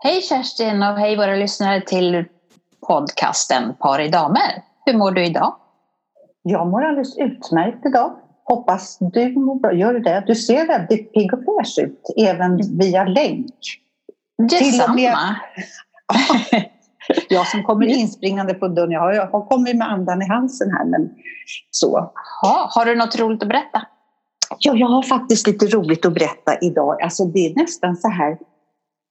Hej Kerstin och hej våra lyssnare till podcasten Par i damer. Hur mår du idag? Jag mår alldeles utmärkt idag. Hoppas du mår bra. Gör du det? Du ser väldigt pigg och fräsch ut, även via länk. Detsamma. jag som kommer inspringande på dörren, jag har, jag har kommit med andan i halsen här. Men så. Ha, har du något roligt att berätta? Ja, jag har faktiskt lite roligt att berätta idag. Alltså det är nästan så här.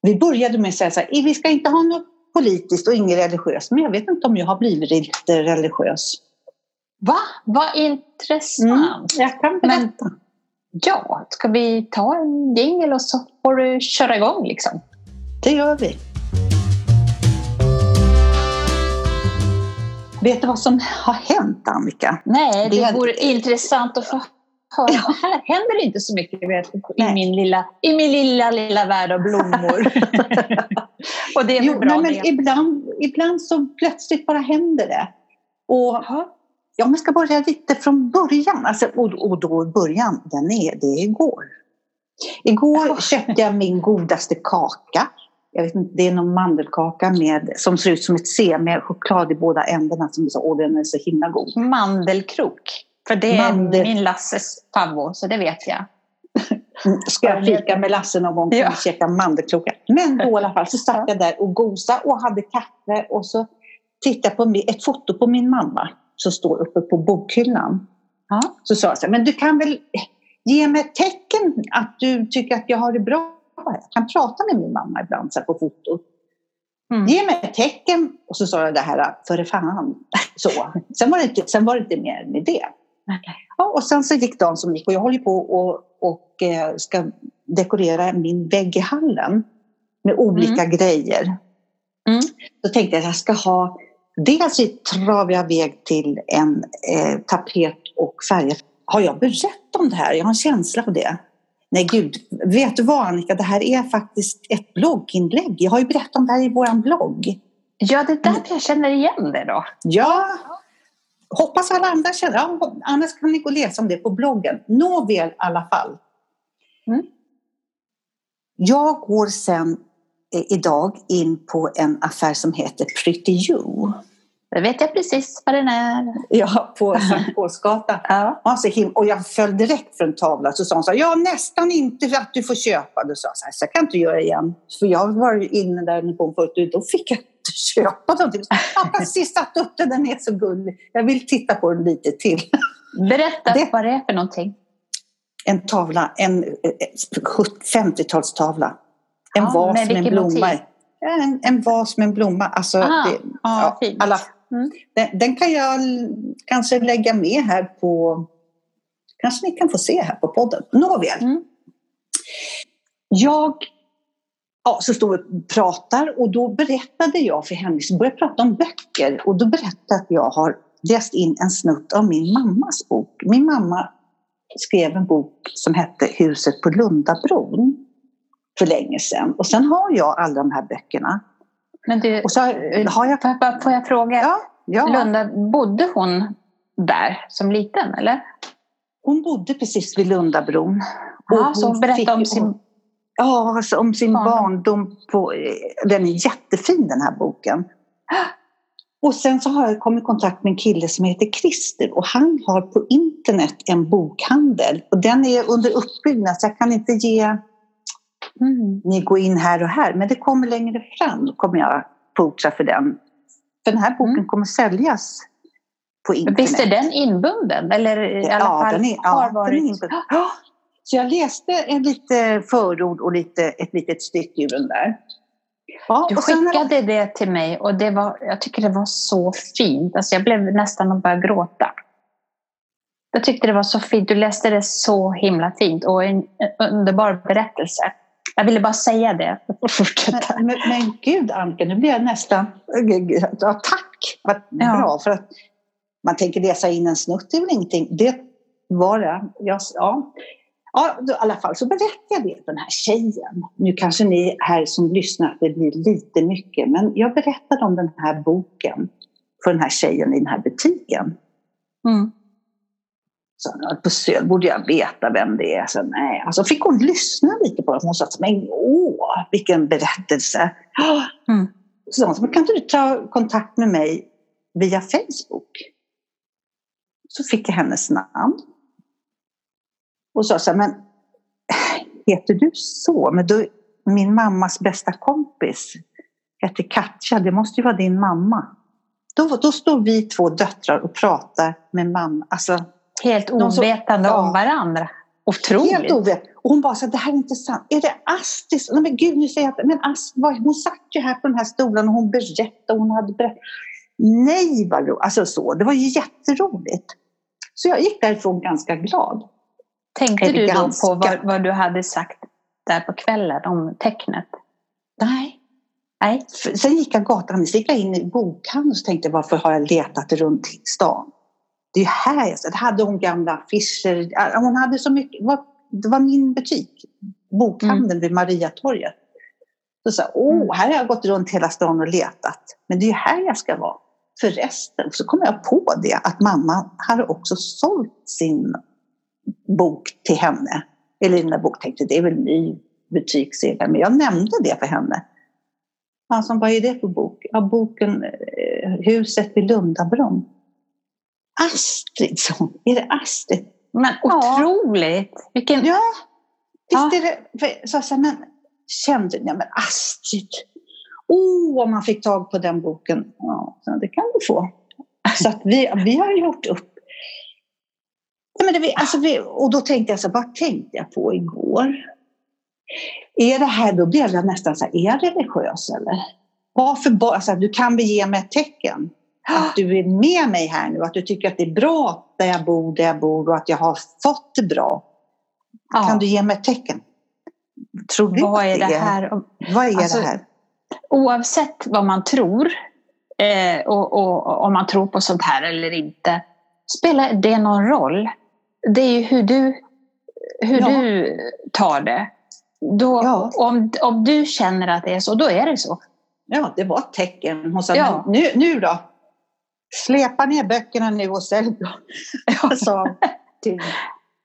Vi började med att säga så här, vi ska inte ha något politiskt och inget religiöst. Men jag vet inte om jag har blivit lite religiös. Va? Vad intressant. Mm, jag kan berätta. Men, ja, ska vi ta en jingel och så får du köra igång liksom? Det gör vi. Vet du vad som har hänt Annika? Nej, det, det vore intressant att få. Ja. Här händer det inte så mycket vet, i, min lilla, i min lilla, lilla värld av blommor. och det är jo, bra nej, men ibland, ibland så plötsligt bara händer det. Och Aha. Ja, man ska börja lite från början. Alltså, och, och då början, den är, det är igår. Igår köpte jag min godaste kaka. Jag vet inte, det är någon mandelkaka med, som ser ut som ett C med choklad i båda ändarna. Som så, åh, den är så himla god. Mandelkrok. För det är Mandel... min Lasses favorit, så det vet jag. Ska jag fika med Lasse någon gång ja. och käka mandelkrokar. Men då i alla fall så satt jag där och gosade och hade kaffe och så tittade jag på ett foto på min mamma som står uppe på bokhyllan. Ja. Så sa jag så här, men du kan väl ge mig ett tecken att du tycker att jag har det bra. Jag kan prata med min mamma ibland så på fotot. Mm. Ge mig ett tecken. Och så sa jag det här, för fan. Så. Sen, var det inte, sen var det inte mer med det. Okay. Ja, och sen så gick dagen som gick och jag håller på och, och eh, ska dekorera min vägg i hallen med olika mm. grejer. Mm. Då tänkte jag att jag ska ha Dels travar jag iväg till en eh, tapet och färger. Har jag berättat om det här? Jag har en känsla av det. Nej gud, vet du vad Annika, det här är faktiskt ett blogginlägg. Jag har ju berättat om det här i vår blogg. Ja, det är därför jag känner igen det då. Ja, hoppas alla andra känner ja, Annars kan ni gå och läsa om det på bloggen. Nåväl i alla fall. Mm. Jag går sen eh, idag in på en affär som heter Pretty You. Det vet jag precis vad den är. Ja, på Sankt Paulsgatan. ja. alltså, och jag föll direkt från tavlan. Så sa hon så här, ja nästan inte att du får köpa. Då sa jag så här, så jag kan inte göra igen. För jag var inne där på förut då fick jag inte köpa någonting. Jag har precis satt upp den, den är så gullig. Jag vill titta på den lite till. Berätta det, vad det är för någonting. En tavla, en 50-talstavla. En ja, vas med en blomma motiv? En, en vas med en blomma. Alltså, Aha, det, ja, alla, Mm. Den, den, kan jag kanske lägga med här på... Kanske ni kan få se här på podden. Nåväl. Mm. Jag ja, så står vi och pratar och då berättade jag för henne, så började prata om böcker och då berättade jag att jag har läst in en snutt av min mammas bok. Min mamma skrev en bok som hette Huset på Lundabron för länge sedan. Och sen har jag alla de här böckerna. Men du, och så har jag... får, får jag fråga? Ja, ja. Lunda, bodde hon där som liten eller? Hon bodde precis vid Lundabron. Ja, så hon berättade om sin... Ja, alltså om sin barndom. På, den är jättefin den här boken. Och sen så har jag kommit i kontakt med en kille som heter Christer och han har på internet en bokhandel och den är under uppbyggnad så jag kan inte ge Mm. Ni går in här och här, men det kommer längre fram. Då kommer jag fota för den. För den här boken mm. kommer säljas på internet. Visst är den inbunden? Eller i alla ja, fall den är, ja, varit... den är inbunden. Så jag läste en lite förord och lite, ett litet stycke ur den där. Ja, du skickade sen... det till mig och det var, jag tycker det var så fint. Alltså jag blev nästan att börja gråta. Jag tyckte det var så fint. Du läste det så himla fint och en underbar berättelse. Jag ville bara säga det. Men, men, men gud Anke, nu blir jag nästan... Ja, tack! Vad ja. bra. För att man tänker läsa in en snutt, det är väl ingenting. Det var det. Jag, ja. Ja, då, i alla fall så berättade jag det för den här tjejen. Nu kanske ni här som lyssnar att det blir lite mycket, men jag berättade om den här boken för den här tjejen i den här butiken. Mm. Så på Söder borde jag veta vem det är. Så, nej. Alltså fick hon lyssna lite på det. Hon sa men åh, vilken berättelse. Mm. Så hon sa, kan inte du ta kontakt med mig via Facebook? Så fick jag hennes namn. Och sa så här, men heter du så? Men då, min mammas bästa kompis heter Katja, det måste ju vara din mamma. Då, då står vi två döttrar och pratar med mamma. Alltså, Helt ovetande om varandra. Otroligt. Helt ovetande. Och hon bara så det här är intressant. Är det Astrid? Nej men gud, nu säger jag men Astrid, hon satt ju här på den här stolen och hon berättade. Hon hade berättat. Nej vad roligt. Alltså så, det var ju jätteroligt. Så jag gick därifrån ganska glad. Tänkte du då på vad, vad, du hade sagt där på kvällen om tecknet? Nej. Nej. Sen gick jag gatan, så gick jag in i bokhandeln och tänkte varför har jag letat runt i stan? Det är här jag det hade hon gamla affischer. Hon hade så mycket. Det var min butik, bokhandeln mm. vid Mariatorget. Så sa åh, mm. här har jag gått runt hela stan och letat. Men det är här jag ska vara. Förresten så kom jag på det att mamma hade också sålt sin bok till henne. Där bok tänkte det är väl ny butiksägare. Men jag nämnde det för henne. Han som, vad är det för bok? Ja, boken eh, Huset vid Lundabron. Astrid, så. Är det Astrid? Men otroligt! Ja. Vilken... Ja, visst är det. För, så, så, men, kände jag, men Astrid. Åh, oh, om man fick tag på den boken. Ja, det kan du få. Så att vi, vi har gjort upp. Ja, men det, alltså, vi, och då tänkte jag så vad tänkte jag på igår? Är det här, då blev jag nästan så här, är jag religiös eller? Varför alltså, du kan bege mig ett tecken att du är med mig här nu, att du tycker att det är bra där jag bor, där jag bor och att jag har fått det bra. Ja. Kan du ge mig ett tecken? Tror du vad är det, är, här? Vad är alltså, det här? Oavsett vad man tror eh, och, och, om man tror på sånt här eller inte, spelar det någon roll? Det är ju hur du, hur ja. du tar det. Då, ja. om, om du känner att det är så, då är det så. Ja, det var ett tecken. Hon sa, ja. nu, nu då? Släpa ner böckerna nu och sälj dem. Jag sa till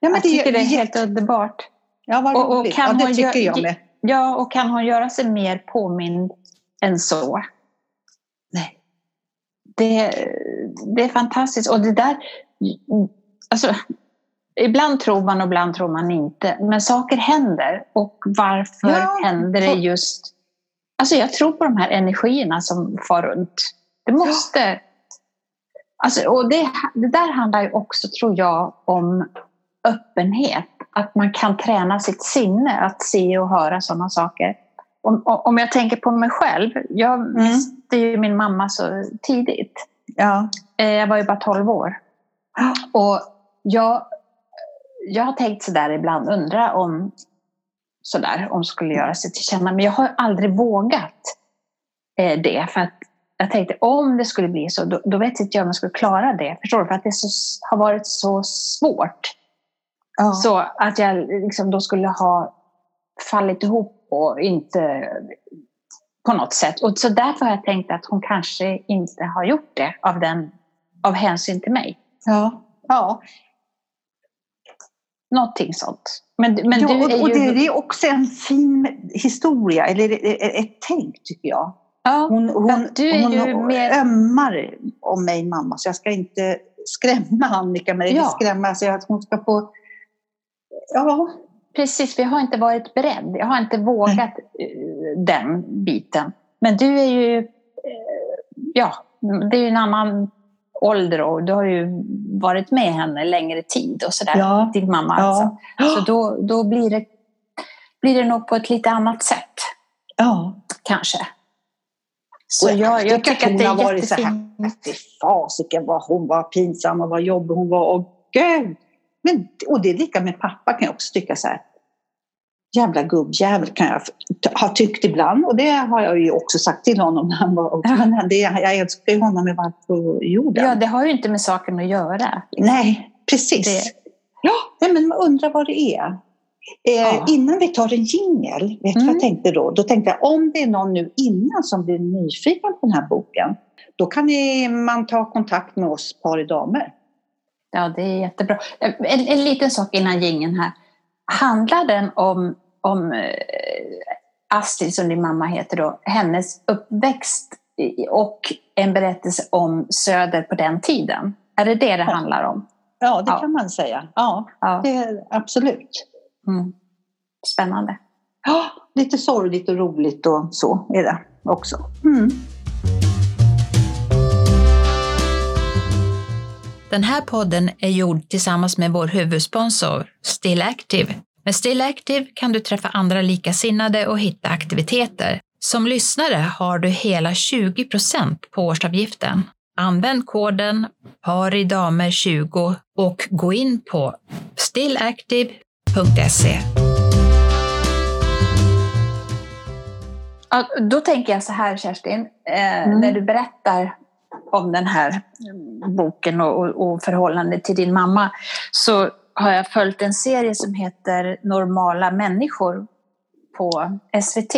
ja, men Jag det, tycker det är helt underbart. Ja, vad och, och kan ja, det tycker jag med. Ja, och kan hon göra sig mer påmind än så? Nej. Det, det är fantastiskt. Och det där... Alltså, ibland tror man och ibland tror man inte. Men saker händer. Och varför ja, händer det just... Alltså jag tror på de här energierna som far runt. Det måste... Ja Alltså, och det, det där handlar ju också, tror jag, om öppenhet. Att man kan träna sitt sinne att se och höra sådana saker. Om, om jag tänker på mig själv. Jag mm. miste ju min mamma så tidigt. Ja. Eh, jag var ju bara 12 år. Och jag, jag har tänkt sådär ibland, undra om sådär, om skulle göra sig till känna. Men jag har aldrig vågat eh, det. För att jag tänkte om det skulle bli så, då, då vet inte jag om jag skulle klara det. Förstår du? För att det så, har varit så svårt. Ja. Så att jag liksom då skulle ha fallit ihop och inte på något sätt. Och så därför har jag tänkt att hon kanske inte har gjort det av, den, av hänsyn till mig. Ja. ja. Någonting sånt. Men, men ja, ju... och det är också en fin historia, eller ett tänk tycker jag. Ja, hon hon, du är hon ju mer... ömmar om mig, mamma, så jag ska inte skrämma Annika med det. Ja. Skrämma, så att hon ska få... Ja. Precis, vi har inte varit beredd. Jag har inte vågat Nej. den biten. Men du är ju... Eh, ja, det är ju en annan ålder och du har ju varit med henne längre tid och sådär. Ja. Din mamma alltså. Så då, då blir, det, blir det nog på ett lite annat sätt. Ja. Kanske. Så jag, jag, jag tycker att, det är varit så här, fy fasiken vad hon var pinsam och vad jobbig hon var. Och gud! Men, och det är lika med pappa kan jag också tycka så här. Jävla gubbjävel kan jag ha tyckt ibland och det har jag ju också sagt till honom. När han var, men det, jag älskar ju honom med varmt på jorden. Ja, det har ju inte med saken att göra. Nej, precis. Det... Ja, nej, men man undrar vad det är. Eh, ja. Innan vi tar en jingel, vet du mm. vad jag tänkte då? Då tänkte jag om det är någon nu innan som blir nyfiken på den här boken, då kan ni, man ta kontakt med oss par i damer. Ja, det är jättebra. En, en liten sak innan gingen här. Handlar den om, om eh, Astrid, som din mamma heter då, hennes uppväxt och en berättelse om Söder på den tiden? Är det det det handlar om? Ja, det ja. kan man säga. Ja, ja. Det är, absolut. Mm. Spännande. Ja, lite sorgligt och roligt och så är det också. Mm. Den här podden är gjord tillsammans med vår huvudsponsor Still Active. Med Still Active kan du träffa andra likasinnade och hitta aktiviteter. Som lyssnare har du hela 20% på årsavgiften. Använd koden paridamer20 och gå in på stillactive.se. Ja, då tänker jag så här Kerstin, eh, mm. när du berättar om den här boken och, och, förhållandet till din mamma så har jag följt en serie som heter Normala människor på SVT.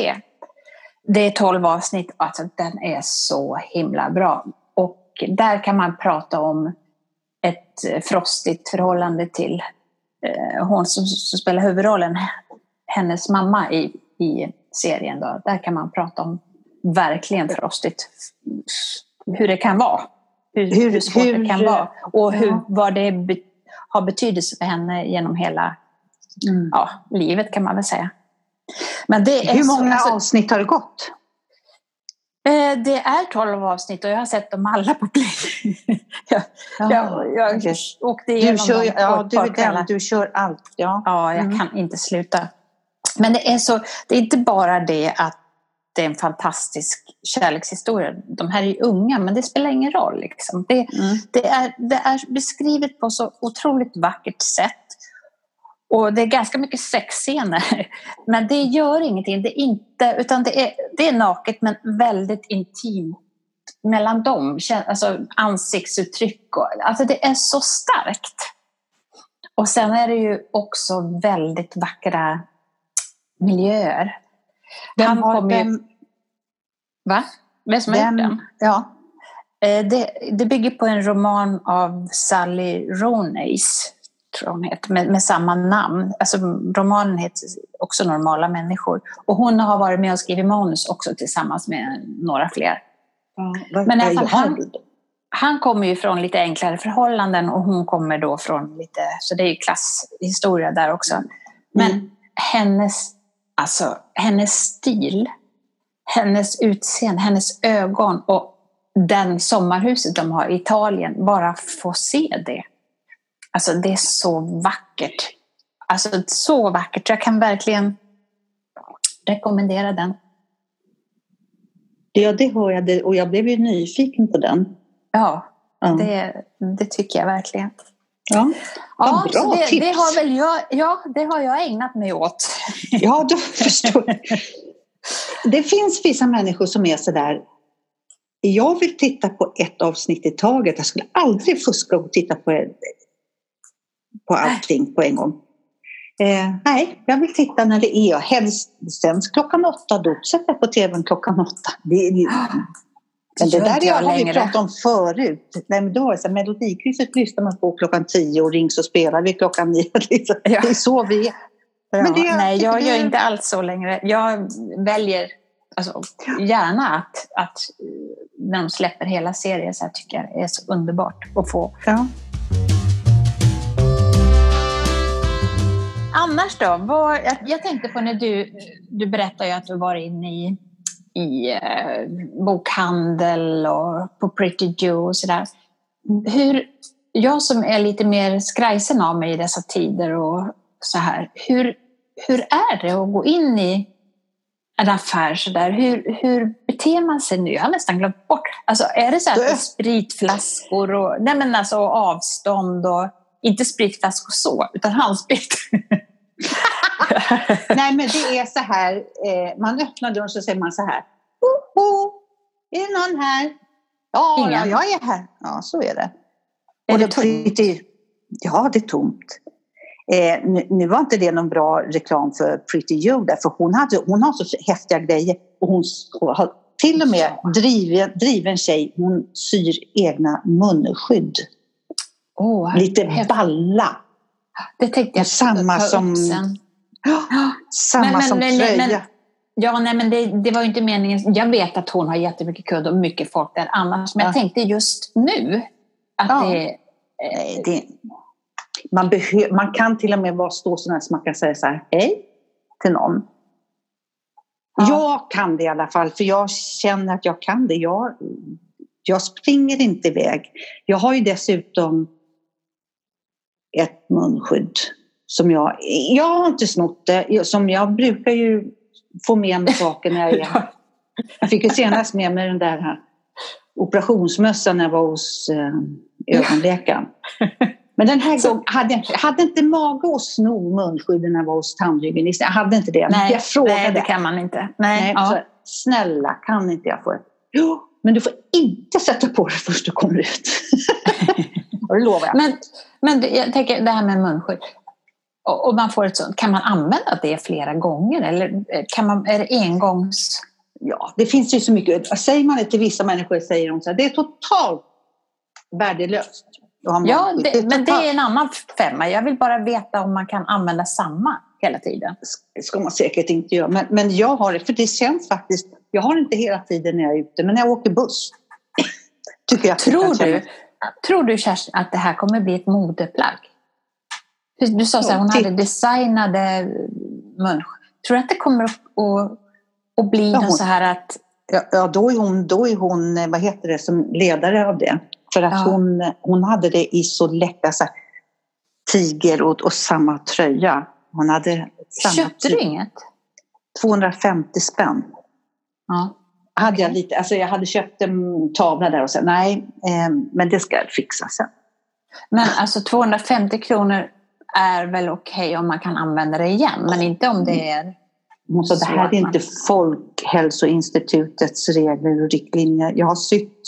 Det är tolv avsnitt, alltså den är så himla bra. Och där kan man prata om ett frostigt förhållande till eh, hon som, som spelar huvudrollen, hennes mamma i, i serien. Då. Där kan man prata om verkligen frostigt hur det kan vara. Hur, hur, svårt hur, det kan vara. Och hur, vad det be, har betydelse för henne genom hela mm. ja, livet kan man väl säga. Men det är hur många alltså, avsnitt har det gått? Eh, det är tolv avsnitt och jag har sett dem alla på Play. jag, ja, jag, jag okay. åkte igenom du kör, dem ja, du, den, du kör allt. Ja, ja jag mm. kan inte sluta. Men det är, så, det är inte bara det att det är en fantastisk kärlekshistoria. De här är ju unga, men det spelar ingen roll. Liksom. Det, mm. det, är, det är beskrivet på så otroligt vackert sätt. Och det är ganska mycket sexscener. Men det gör ingenting. Det är inte, utan det är, det är naket men väldigt intimt mellan dem. Alltså ansiktsuttryck. Och, alltså det är så starkt. Och sen är det ju också väldigt vackra miljöer. Vem Han kom ju... Vem, Va? Vem som har gjort den? Ja. Eh, det, det, bygger på en roman av Sally Roneys, tror hon heter, med, med, samma namn. Alltså, romanen heter också Normala människor. Och hon har varit med och skrivit manus också tillsammans med några fler. Ja, Men fall, han, han kommer ju från lite enklare förhållanden och hon kommer då från lite, så det är ju klasshistoria där också. Men mm. hennes, alltså, hennes stil hennes utseende, hennes ögon och den sommarhuset de har i Italien, bara få se det. Alltså det är så vackert. Alltså så vackert. Jag kan verkligen rekommendera den. Ja, det hör jag. Och jag blev ju nyfiken på den. Ja, ja. Det, det tycker jag verkligen. Ja, ja bra det, tips. Det har väl jag, ja, det har jag ägnat mig åt. Ja, då förstår jag. Det finns vissa människor som är sådär jag vill titta på ett avsnitt i taget. Jag skulle aldrig fuska och titta på, på allting på en gång. Eh, nej, jag vill titta när det är. Helst sen klockan åtta, då sätter jag på tvn klockan åtta. Det, det, men det där jag har vi pratat om förut. Nej, men då är så, Melodikrysset lyssnar man på klockan tio och rings och spelar vi klockan nio. Liksom. Ja. Det är så vi är. Ja, det, nej, jag gör inte alls så längre. Jag väljer alltså, gärna att, att när de släpper hela serien så här, tycker jag är så underbart att få. Ja. Annars då? Vad, jag, jag, tänkte på när du, du berättade ju att du var inne i, i eh, bokhandel och på Pretty Joe och sådär. Hur, jag som är lite mer skrajsen av mig i dessa tider och så här. Hur, hur är det att gå in i en affär så där? Hur, hur beter man sig nu? Jag har nästan glömt bort. Alltså, är det så att spritflaskor och nej men alltså, avstånd och inte spritflaskor så, utan handsprit? nej men det är så här, eh, man öppnar dörren så säger man så här. Ho, ho, är det någon här? Ja, Ingen. jag är här. Ja, så är det. Är och det tomt? Ja, det är tomt. Eh, nu, nu, var inte det någon bra reklam för Pretty Joe för hon, hade, hon har så häftiga grejer och hon har till och med driven, driven tjej, hon syr egna munskydd. Oh, Lite balla. Det tänkte jag samma som, sen. Ja, samma men, som men, tröja. Men, ja, nej, men det, det, var ju inte meningen. Jag vet att hon har jättemycket kund och mycket folk där annars. Men ja. jag tänkte just nu att ja. det, Nej, det, man, behö, man kan till och med vara stå sådär så man kan säga så här, hej till någon. Ja. Jag kan det i alla fall, för jag känner att jag kan det. Jag, jag springer inte iväg. Jag har ju dessutom ett munskydd som jag... Jag har inte snott det. Som jag brukar ju få med mig saker när jag är... Jag fick ju senast med mig den där här operationsmössan när jag var hos eh, ögonläkaren. Men den här gången hade jag hade inte mage att sno munskydden när jag var hos tandhygienisten. Jag hade inte det. Nej, jag frågade. Nej, det kan man inte. Nej, nej ja. snälla, kan inte jag få ett? Jo, men du får inte sätta på det först du kommer ut. det lovar jag. Men, men jag tänker det här med munskydd. Och, man får ett sånt, kan man använda det flera gånger eller kan man, är det engångs... Ja, det finns ju så mycket. Säger man det till vissa människor säger de så här, det är totalt värdelöst. Ja, det, men det är en annan femma. Jag vill bara veta om man kan använda samma hela tiden. Det ska man säkert inte göra. Men, men jag har det, för det känns faktiskt... Jag har det inte hela tiden när jag är ute, men när jag åker buss tycker jag tror, du, tror du, Kerstin, att det här kommer bli ett modeplagg? Du sa att hon hade designade munskydd. Tror du att det kommer att, att, bli ja, hon, så här att... Ja, då är, hon, då är hon, vad heter det, som ledare av det. För att ja. hon, hon hade det i så läckra så här, tiger och, och samma tröja. Hon hade samma Köpte du inget? 250 spänn. Ja. Hade jag, lite, alltså jag hade köpt en tavla där och sen nej, eh, men det ska jag fixa sen. Men alltså 250 kronor är väl okej okay om man kan använda det igen, men inte om det är... Så det här är inte Folkhälsoinstitutets regler och riktlinjer. Jag har sytt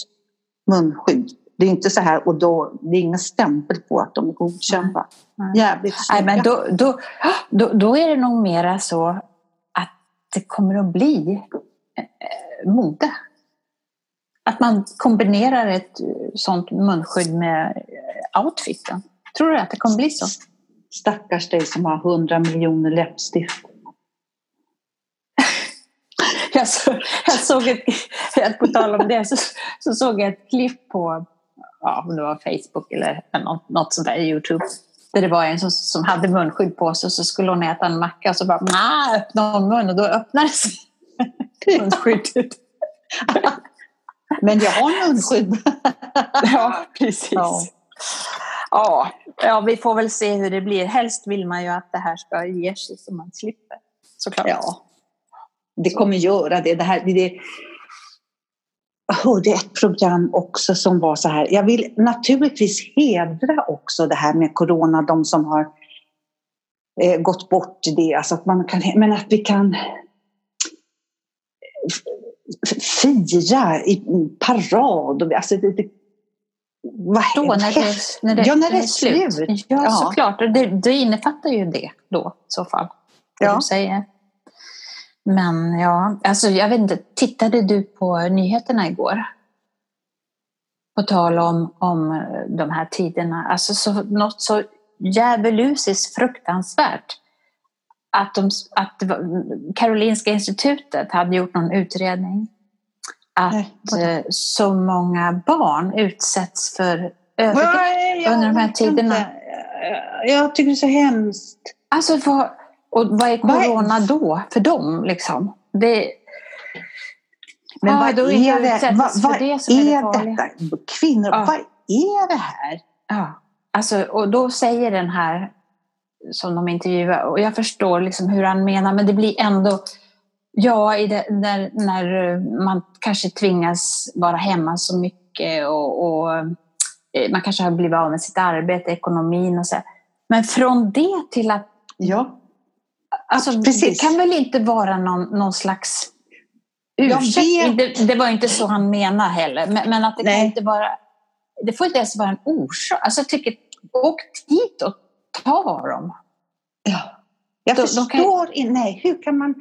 munskydd det är inte så här och då, det är ingen stämpel på att de är godkända. Mm. Jävligt Nej, men då, då, då, då är det nog mera så att det kommer att bli eh, mode. Att man kombinerar ett sånt munskydd med eh, outfiten. Tror du att det kommer bli så? Stackars dig som har hundra miljoner läppstift. jag, så, jag såg ett, på tal om det, så, så såg jag ett klipp på ja, om det var Facebook eller något, något sånt där, Youtube. Där det var en som, som hade munskydd på sig och så skulle hon äta en macka och så bara nah, öppnade hon munnen och då öppnades munskyddet. Men jag har munskydd. ja, precis. Ja. Ja, ja, vi får väl se hur det blir. Helst vill man ju att det här ska ge sig så man slipper. Såklart. Ja, det kommer göra det. det, här, det jag hörde ett program också som var så här. Jag vill naturligtvis hedra också det här med corona, de som har eh, gått bort i det. Alltså att man kan, men att vi kan fira i parad. Alltså det, det, vad då, när det, när det, ja, när det är slut. slut. Ja, ja, såklart. Det, det innefattar ju det då i så fall. Ja. Du säger. Men ja, alltså jag vet inte, tittade du på nyheterna igår? På tal om, om de här tiderna, alltså så, något så djävulusiskt fruktansvärt. Att, de, att Karolinska institutet hade gjort någon utredning att Nej, så många barn utsätts för övergrepp under de här tiderna. Inte. Jag tycker det är så hemskt. Alltså vad, och vad är corona då för dem? Liksom? Det... Men ja, vad är det? Vad, vad det som är, är det detta? Kvinnor, ja. vad är det här? Ja, alltså, och då säger den här som de intervjuar, och jag förstår liksom hur han menar, men det blir ändå Ja, det, när, när man kanske tvingas vara hemma så mycket och, och eh, man kanske har blivit av med sitt arbete, ekonomin och så. Men från det till att ja. Alltså, Precis. Det kan väl inte vara någon, någon slags ursäkt? Det, det, var inte så han menade heller, men, men att det Nej. kan inte vara... Det får inte ens vara en orsak. Alltså, jag tycker, åk dit och ta dem. Ja. Jag de, förstår de kan... Nej, hur kan man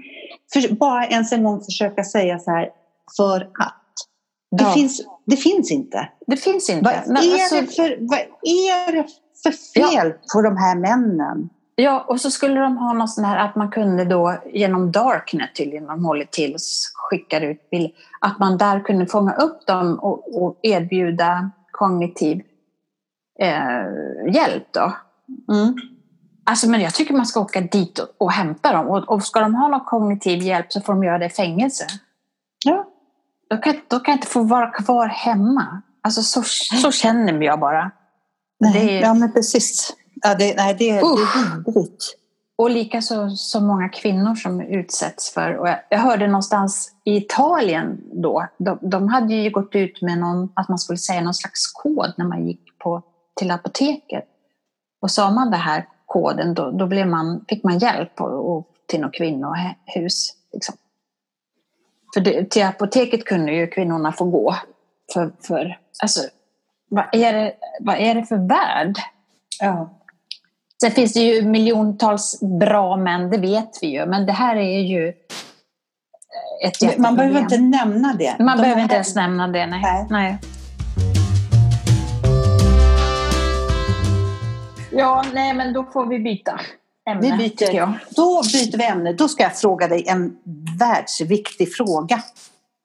för, bara ens en gång försöka säga så här, för att? Det, ja. finns, det finns inte. Det finns inte. Vad är, alltså, det, för, vad är det för fel ja. på de här männen? Ja, och så skulle de ha något sånt här att man kunde då genom Darknet tydligen, de håller till, skickar ut bilder, att man där kunde fånga upp dem och, och erbjuda kognitiv eh, hjälp då. Mm. Alltså, men jag tycker man ska åka dit och, och hämta dem. Och, och ska de ha någon kognitiv hjälp så får de göra det i fängelse. Ja. Då kan, då kan jag inte få vara kvar hemma. Alltså så, så känner jag bara. Nej, det är, ja men precis. Ja, det, nej, det, det är vidrigt. Och likaså så många kvinnor som utsätts för, och jag, jag hörde någonstans i Italien då, de, de, hade ju gått ut med någon, att man skulle säga någon slags kod när man gick på, till apoteket. Och sa man det här koden, då, då blev man, fick man hjälp och, och till något kvinnohus. Liksom. För det, till apoteket kunde ju kvinnorna få gå. För, för, alltså, vad, är det, vad är det för värld? Ja. Sen finns det ju miljontals bra män, det vet vi ju. Men det här är ju ett jätteproblem. Man behöver inte nämna det. Man De behöver inte ens nämna det, nej. nej. nej. Ja, nej men då får vi byta ämne. Vi byter, jag. Då byter vi ämne. Då ska jag fråga dig en världsviktig fråga.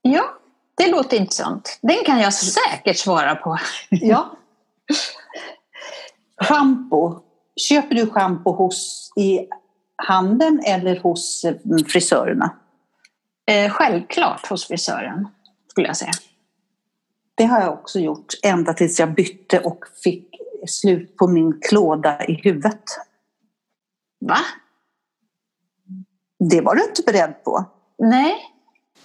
Ja, det låter intressant. Den kan jag säkert svara på. Ja. Schampo. Köper du schampo hos, i handeln eller hos eh, frisörerna? Eh, självklart hos frisören, skulle jag säga. Det har jag också gjort, ända tills jag bytte och fick slut på min klåda i huvudet. Va? Det var du inte beredd på. Nej.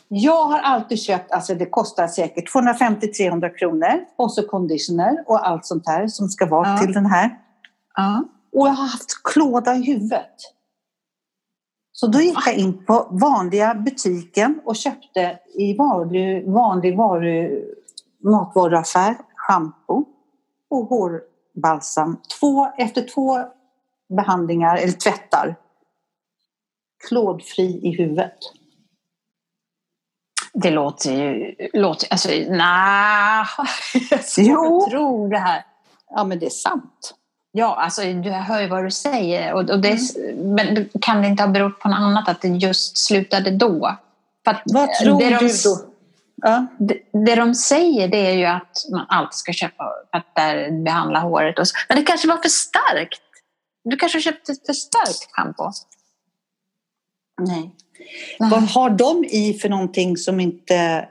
Jag har alltid köpt, alltså det kostar säkert 250-300 kronor och så conditioner och allt sånt här som ska vara ja. till den här. Ja. Och jag har haft klåda i huvudet. Så då gick jag in på vanliga butiken och köpte i vanlig, vanlig varu, matvaruaffär schampo och hårbalsam. Två, efter två behandlingar, eller tvättar, klådfri i huvudet. Det låter ju... Låter, alltså, nej, jo. tror det här. Ja, men det är sant. Ja, alltså du hör ju vad du säger. Och, och det, mm. Men kan det inte ha berott på något annat att det just slutade då? Vad tror det du då? Ja. Det, det de säger det är ju att man alltid ska köpa att behandla håret. Och så. Men det kanske var för starkt. Du kanske köpte för starkt schampo? Nej. Nej. Vad har de i för någonting som inte...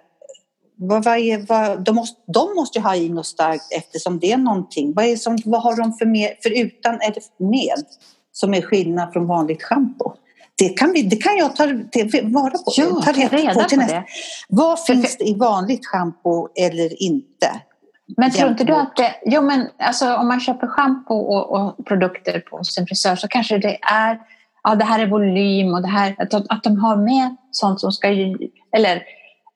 Vad, vad är, vad, de, måste, de måste ju ha i något starkt eftersom det är någonting. Vad, är som, vad har de för mer, förutan eller med som är skillnad från vanligt schampo? Det kan, vi, det kan jag ta det, vara på. Ja, ta reda på, till på det. Vad finns det i vanligt schampo eller inte? Men tror inte du att det, jo men alltså om man köper schampo och, och, produkter på sin frisör så kanske det är, ja det här är volym och det här, att, att de har med sånt som ska, eller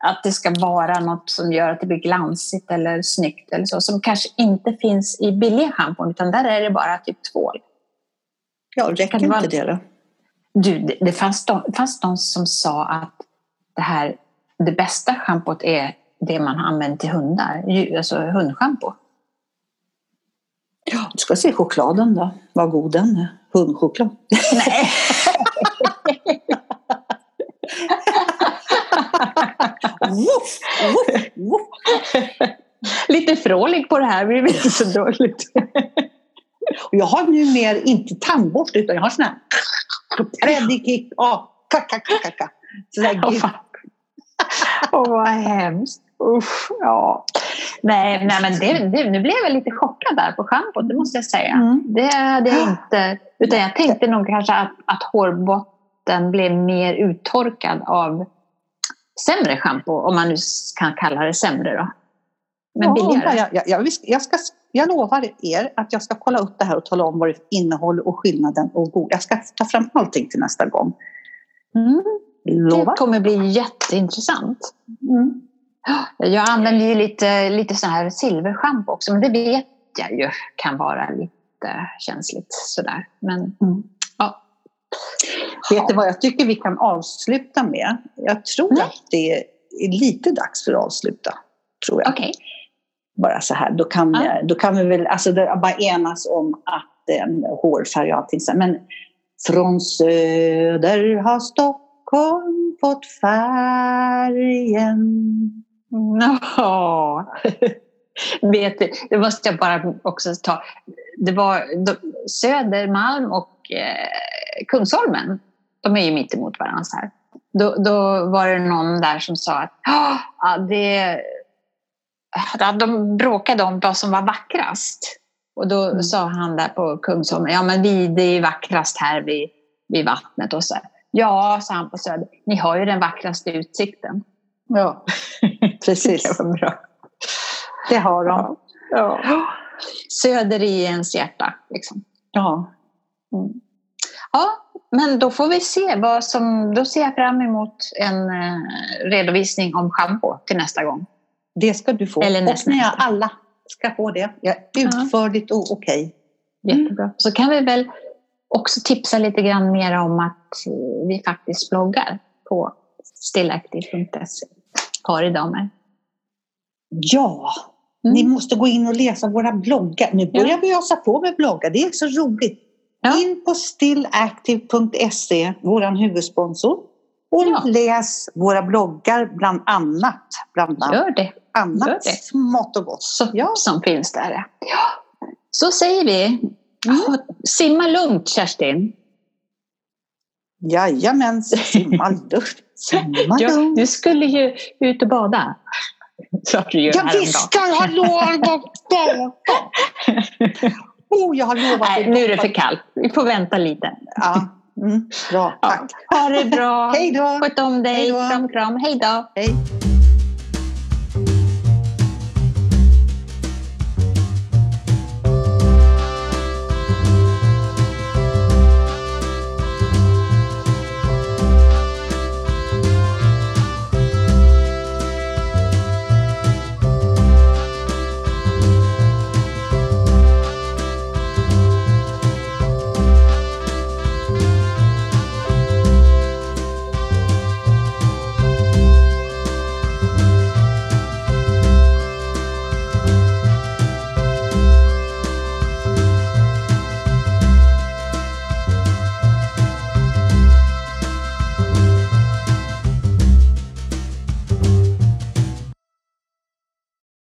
att det ska vara något som gör att det blir glansigt eller snyggt eller så, som kanske inte finns i billiga schampon utan där är det bara typ tvål. Ja, räcker det inte det då? Du, det, det fanns, de, fanns de som sa att det här, det bästa schampot är det man har använt till hundar, alltså hundschampo. Ja, du ska se chokladen då, vad god den är. Hundchoklad. Nej. woof, woof, woof. Lite frålig på det här, det blir inte så dåligt. Och jag har nu mer inte tandborste utan jag har sån här predikik. Oh, kaka, kaka, kaka. Sådär Åh, oh, vad hemskt. Usch, ja. Nej, nej men det, det, nu blev jag lite chockad där på schampot, det måste jag säga. Mm. Det hade jag inte. Utan jag tänkte nog kanske att, att hårbotten blev mer uttorkad av sämre schampo, om man nu kan kalla det sämre då. Men ja, billigare. Jag, jag, jag, ska, jag lovar er att jag ska kolla upp det här och tala om vad det innehåller och skillnaden och god. Jag ska ta fram allting till nästa gång. Mm. Det kommer bli jätteintressant. Mm. Jag använder ju lite, lite sån här silverschampo också, men det vet jag ju kan vara lite känsligt sådär. Men, mm. ja. Vet du vad jag tycker vi kan avsluta med? Jag tror Nej. att det är lite dags för att avsluta. tror jag. Okej. Bara så här, då kan, Ja. jag- då kan vi väl alltså, bara enas om att um, hårfärg och allting. så. Men från söder har Stockholm fått färgen. Ja. Vet du, det måste jag bara också ta. Det var de, Södermalm och eh, Kungsholmen. De är ju mitt emot varandra här. Då, då var det någon där som sa att "Ah, ja, det, de bråkade om vad som var vackrast. Och då Mm. sa han där på Kungsholmen, ja men vi, det är vackrast här vid, vid vattnet. Och så här. Ja, sa han på Söder, ni har ju den vackraste utsikten. Ja, precis. Det var bra. Det har de. Ja. Söder i ens hjärta. Liksom. Ja. Ja, men då får vi se vad som... Då ser jag fram emot en eh, redovisning om schampo till nästa gång. Det ska du få. Eller och nästan. ni alla ska få det. Ja, utförligt och okej. Jättebra. Så kan vi väl också tipsa lite grann mer om att eh, vi faktiskt bloggar på stillactive.se. Karidamer. Ja, Mm. ni måste gå in och läsa våra bloggar. Nu börjar Ja. vi ösa på med bloggar. Det är så roligt. Ja. In på stillactive.se, vår huvudsponsor. Och Ja. läs våra bloggar bland annat. Bland annat, Gör det. Annat smått och gott. Så, Ja. Som finns där. Ja. Så säger vi. Ja, Simma lugnt, Kerstin. Jajamän, simma lugnt. Simma Ja, lugnt. du skulle ju ut och bada. Klart du Ja, ska jag ha lovat bada! Oh, jag har lovat Nej, nu är det för kallt. Vi får vänta lite. Ja, mm, bra, tack. Ha det bra. Hej då! Sköt om dig. Kram, kram. Hej då. Hej.